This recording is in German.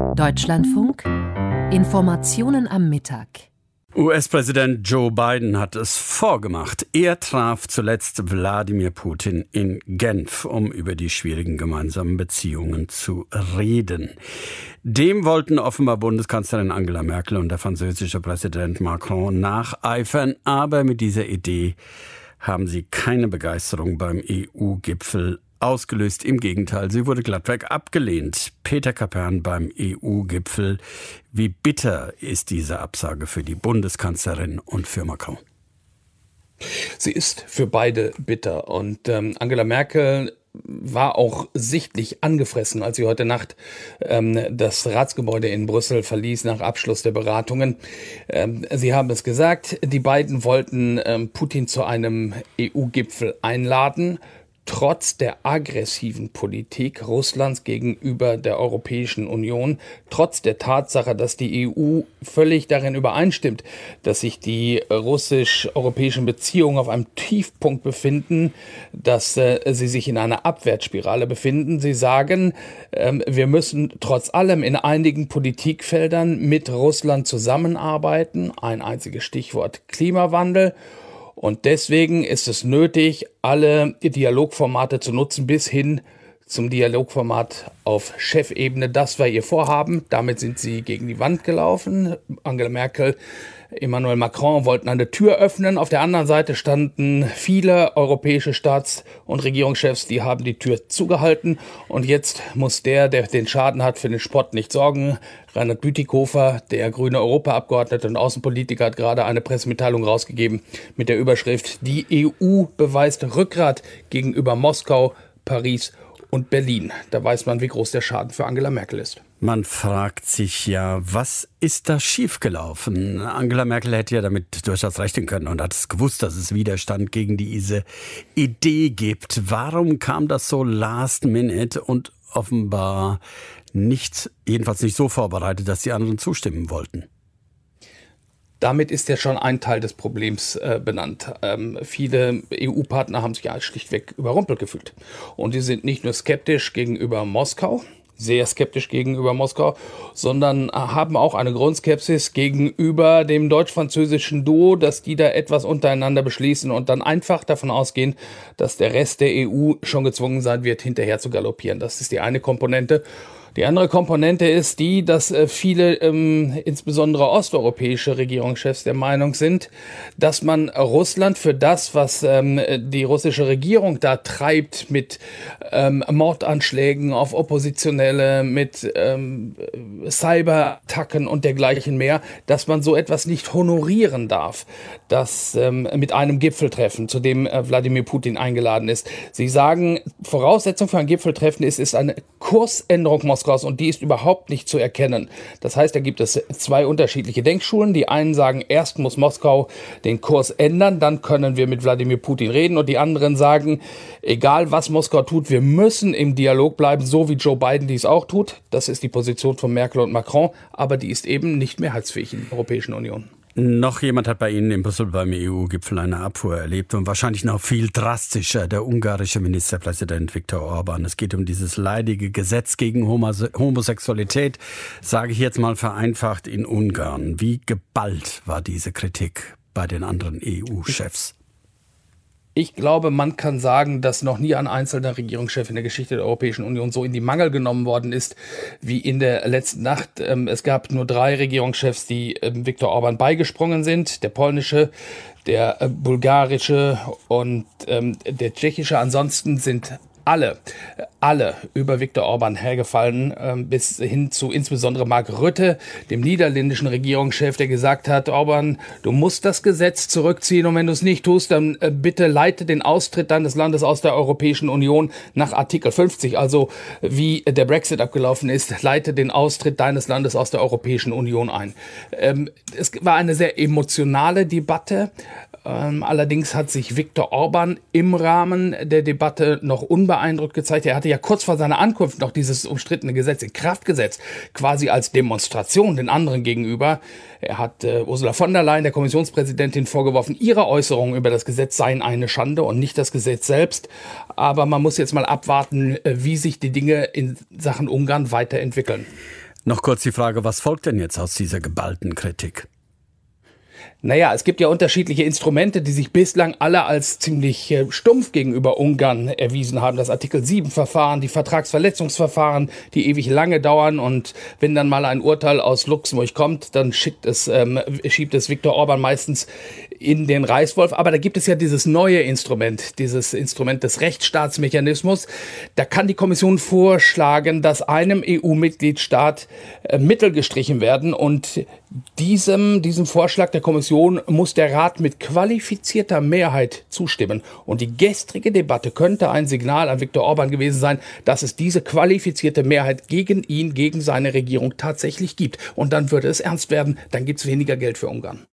Deutschlandfunk Informationen am Mittag. US-Präsident Joe Biden hat es vorgemacht. Er traf zuletzt Wladimir Putin in Genf, um über die schwierigen gemeinsamen Beziehungen zu reden. Dem wollten offenbar Bundeskanzlerin Angela Merkel und der französische Präsident Macron nacheifern, aber mit dieser Idee haben sie keine Begeisterung beim EU-Gipfel ausgelöst. Im Gegenteil, sie wurde glattweg abgelehnt. Peter Kapern beim EU-Gipfel. Wie bitter ist diese Absage für die Bundeskanzlerin und für Macron? Sie ist für beide bitter. Und ähm, Angela Merkel war auch sichtlich angefressen, als sie heute Nacht ähm, das Ratsgebäude in Brüssel verließ nach Abschluss der Beratungen. Ähm, sie haben es gesagt, die beiden wollten ähm, Putin zu einem EU-Gipfel einladen trotz der aggressiven Politik Russlands gegenüber der Europäischen Union, trotz der Tatsache, dass die EU völlig darin übereinstimmt, dass sich die russisch-europäischen Beziehungen auf einem Tiefpunkt befinden, dass äh, sie sich in einer Abwärtsspirale befinden. Sie sagen, äh, wir müssen trotz allem in einigen Politikfeldern mit Russland zusammenarbeiten. Ein einziges Stichwort Klimawandel. Und deswegen ist es nötig, alle Dialogformate zu nutzen, bis hin zum Dialogformat auf Chefebene. Das war ihr Vorhaben. Damit sind sie gegen die Wand gelaufen. Angela Merkel Emmanuel Macron wollten eine Tür öffnen. Auf der anderen Seite standen viele europäische Staats- und Regierungschefs, die haben die Tür zugehalten. Und jetzt muss der, der den Schaden hat, für den Spott nicht sorgen. Reinhard Bütikofer, der grüne Europaabgeordnete und Außenpolitiker, hat gerade eine Pressemitteilung rausgegeben mit der Überschrift Die EU beweist Rückgrat gegenüber Moskau, Paris und Berlin. Da weiß man, wie groß der Schaden für Angela Merkel ist. Man fragt sich ja, was ist da schiefgelaufen? Angela Merkel hätte ja damit durchaus rechnen können und hat es gewusst, dass es Widerstand gegen diese Idee gibt. Warum kam das so last minute und offenbar nicht, jedenfalls nicht so vorbereitet, dass die anderen zustimmen wollten? Damit ist ja schon ein Teil des Problems äh, benannt. Ähm, viele EU-Partner haben sich ja schlichtweg überrumpelt gefühlt. Und die sind nicht nur skeptisch gegenüber Moskau, sehr skeptisch gegenüber Moskau, sondern haben auch eine Grundskepsis gegenüber dem deutsch-französischen Duo, dass die da etwas untereinander beschließen und dann einfach davon ausgehen, dass der Rest der EU schon gezwungen sein wird, hinterher zu galoppieren. Das ist die eine Komponente. Die andere Komponente ist die, dass äh, viele, ähm, insbesondere osteuropäische Regierungschefs der Meinung sind, dass man Russland für das, was ähm, die russische Regierung da treibt mit ähm, Mordanschlägen auf Oppositionelle, mit Cyberattacken und dergleichen mehr, dass man so etwas nicht honorieren darf, dass mit einem Gipfeltreffen, zu dem äh, Wladimir Putin eingeladen ist. Sie sagen, Voraussetzung für ein Gipfeltreffen ist, ist eine Kursänderung Moskaus und die ist überhaupt nicht zu erkennen. Das heißt, da gibt es zwei unterschiedliche Denkschulen. Die einen sagen, erst muss Moskau den Kurs ändern, dann können wir mit Wladimir Putin reden und die anderen sagen, egal was Moskau tut, wir müssen im Dialog bleiben, so wie Joe Biden dies auch tut. Das ist die Position von Merkel und Macron, aber die ist eben nicht mehrheitsfähig in der Europäischen Union. Noch jemand hat bei Ihnen in Brüssel beim EU-Gipfel eine Abfuhr erlebt und wahrscheinlich noch viel drastischer, der ungarische Ministerpräsident Viktor Orban. Es geht um dieses leidige Gesetz gegen Homosexualität, sage ich jetzt mal vereinfacht in Ungarn. Wie geballt war diese Kritik bei den anderen EU-Chefs? Ich glaube, man kann sagen, dass noch nie ein einzelner Regierungschef in der Geschichte der Europäischen Union so in die Mangel genommen worden ist wie in der letzten Nacht. Ähm, es gab nur drei Regierungschefs, die ähm, Viktor Orban beigesprungen sind. Der polnische, der äh, bulgarische und ähm, der tschechische. Ansonsten sind alle, alle über Viktor Orban hergefallen, äh, bis hin zu insbesondere Mark Rütte, dem niederländischen Regierungschef, der gesagt hat, Orban, du musst das Gesetz zurückziehen und wenn du es nicht tust, dann äh, bitte leite den Austritt deines Landes aus der Europäischen Union nach Artikel 50, also wie der Brexit abgelaufen ist, leite den Austritt deines Landes aus der Europäischen Union ein. Ähm, es war eine sehr emotionale Debatte. Ähm, allerdings hat sich Viktor Orban im Rahmen der Debatte noch unbeeindruckt gezeigt. Er hatte ja kurz vor seiner Ankunft noch dieses umstrittene Gesetz in Kraft gesetzt, quasi als Demonstration den anderen gegenüber. Er hat äh, Ursula von der Leyen, der Kommissionspräsidentin, vorgeworfen, ihre Äußerungen über das Gesetz seien eine Schande und nicht das Gesetz selbst. Aber man muss jetzt mal abwarten, äh, wie sich die Dinge in Sachen Ungarn weiterentwickeln. Noch kurz die Frage, was folgt denn jetzt aus dieser geballten Kritik? Naja, es gibt ja unterschiedliche Instrumente, die sich bislang alle als ziemlich äh, stumpf gegenüber Ungarn erwiesen haben. Das Artikel 7-Verfahren, die Vertragsverletzungsverfahren, die ewig lange dauern und wenn dann mal ein Urteil aus Luxemburg kommt, dann schickt es, ähm, schiebt es Viktor Orban meistens in den Reißwolf. Aber da gibt es ja dieses neue Instrument, dieses Instrument des Rechtsstaatsmechanismus. Da kann die Kommission vorschlagen, dass einem EU-Mitgliedstaat äh, Mittel gestrichen werden und diesem, diesem Vorschlag der Kommission muss der Rat mit qualifizierter Mehrheit zustimmen. Und die gestrige Debatte könnte ein Signal an Viktor Orban gewesen sein, dass es diese qualifizierte Mehrheit gegen ihn, gegen seine Regierung tatsächlich gibt. Und dann würde es ernst werden, dann gibt es weniger Geld für Ungarn.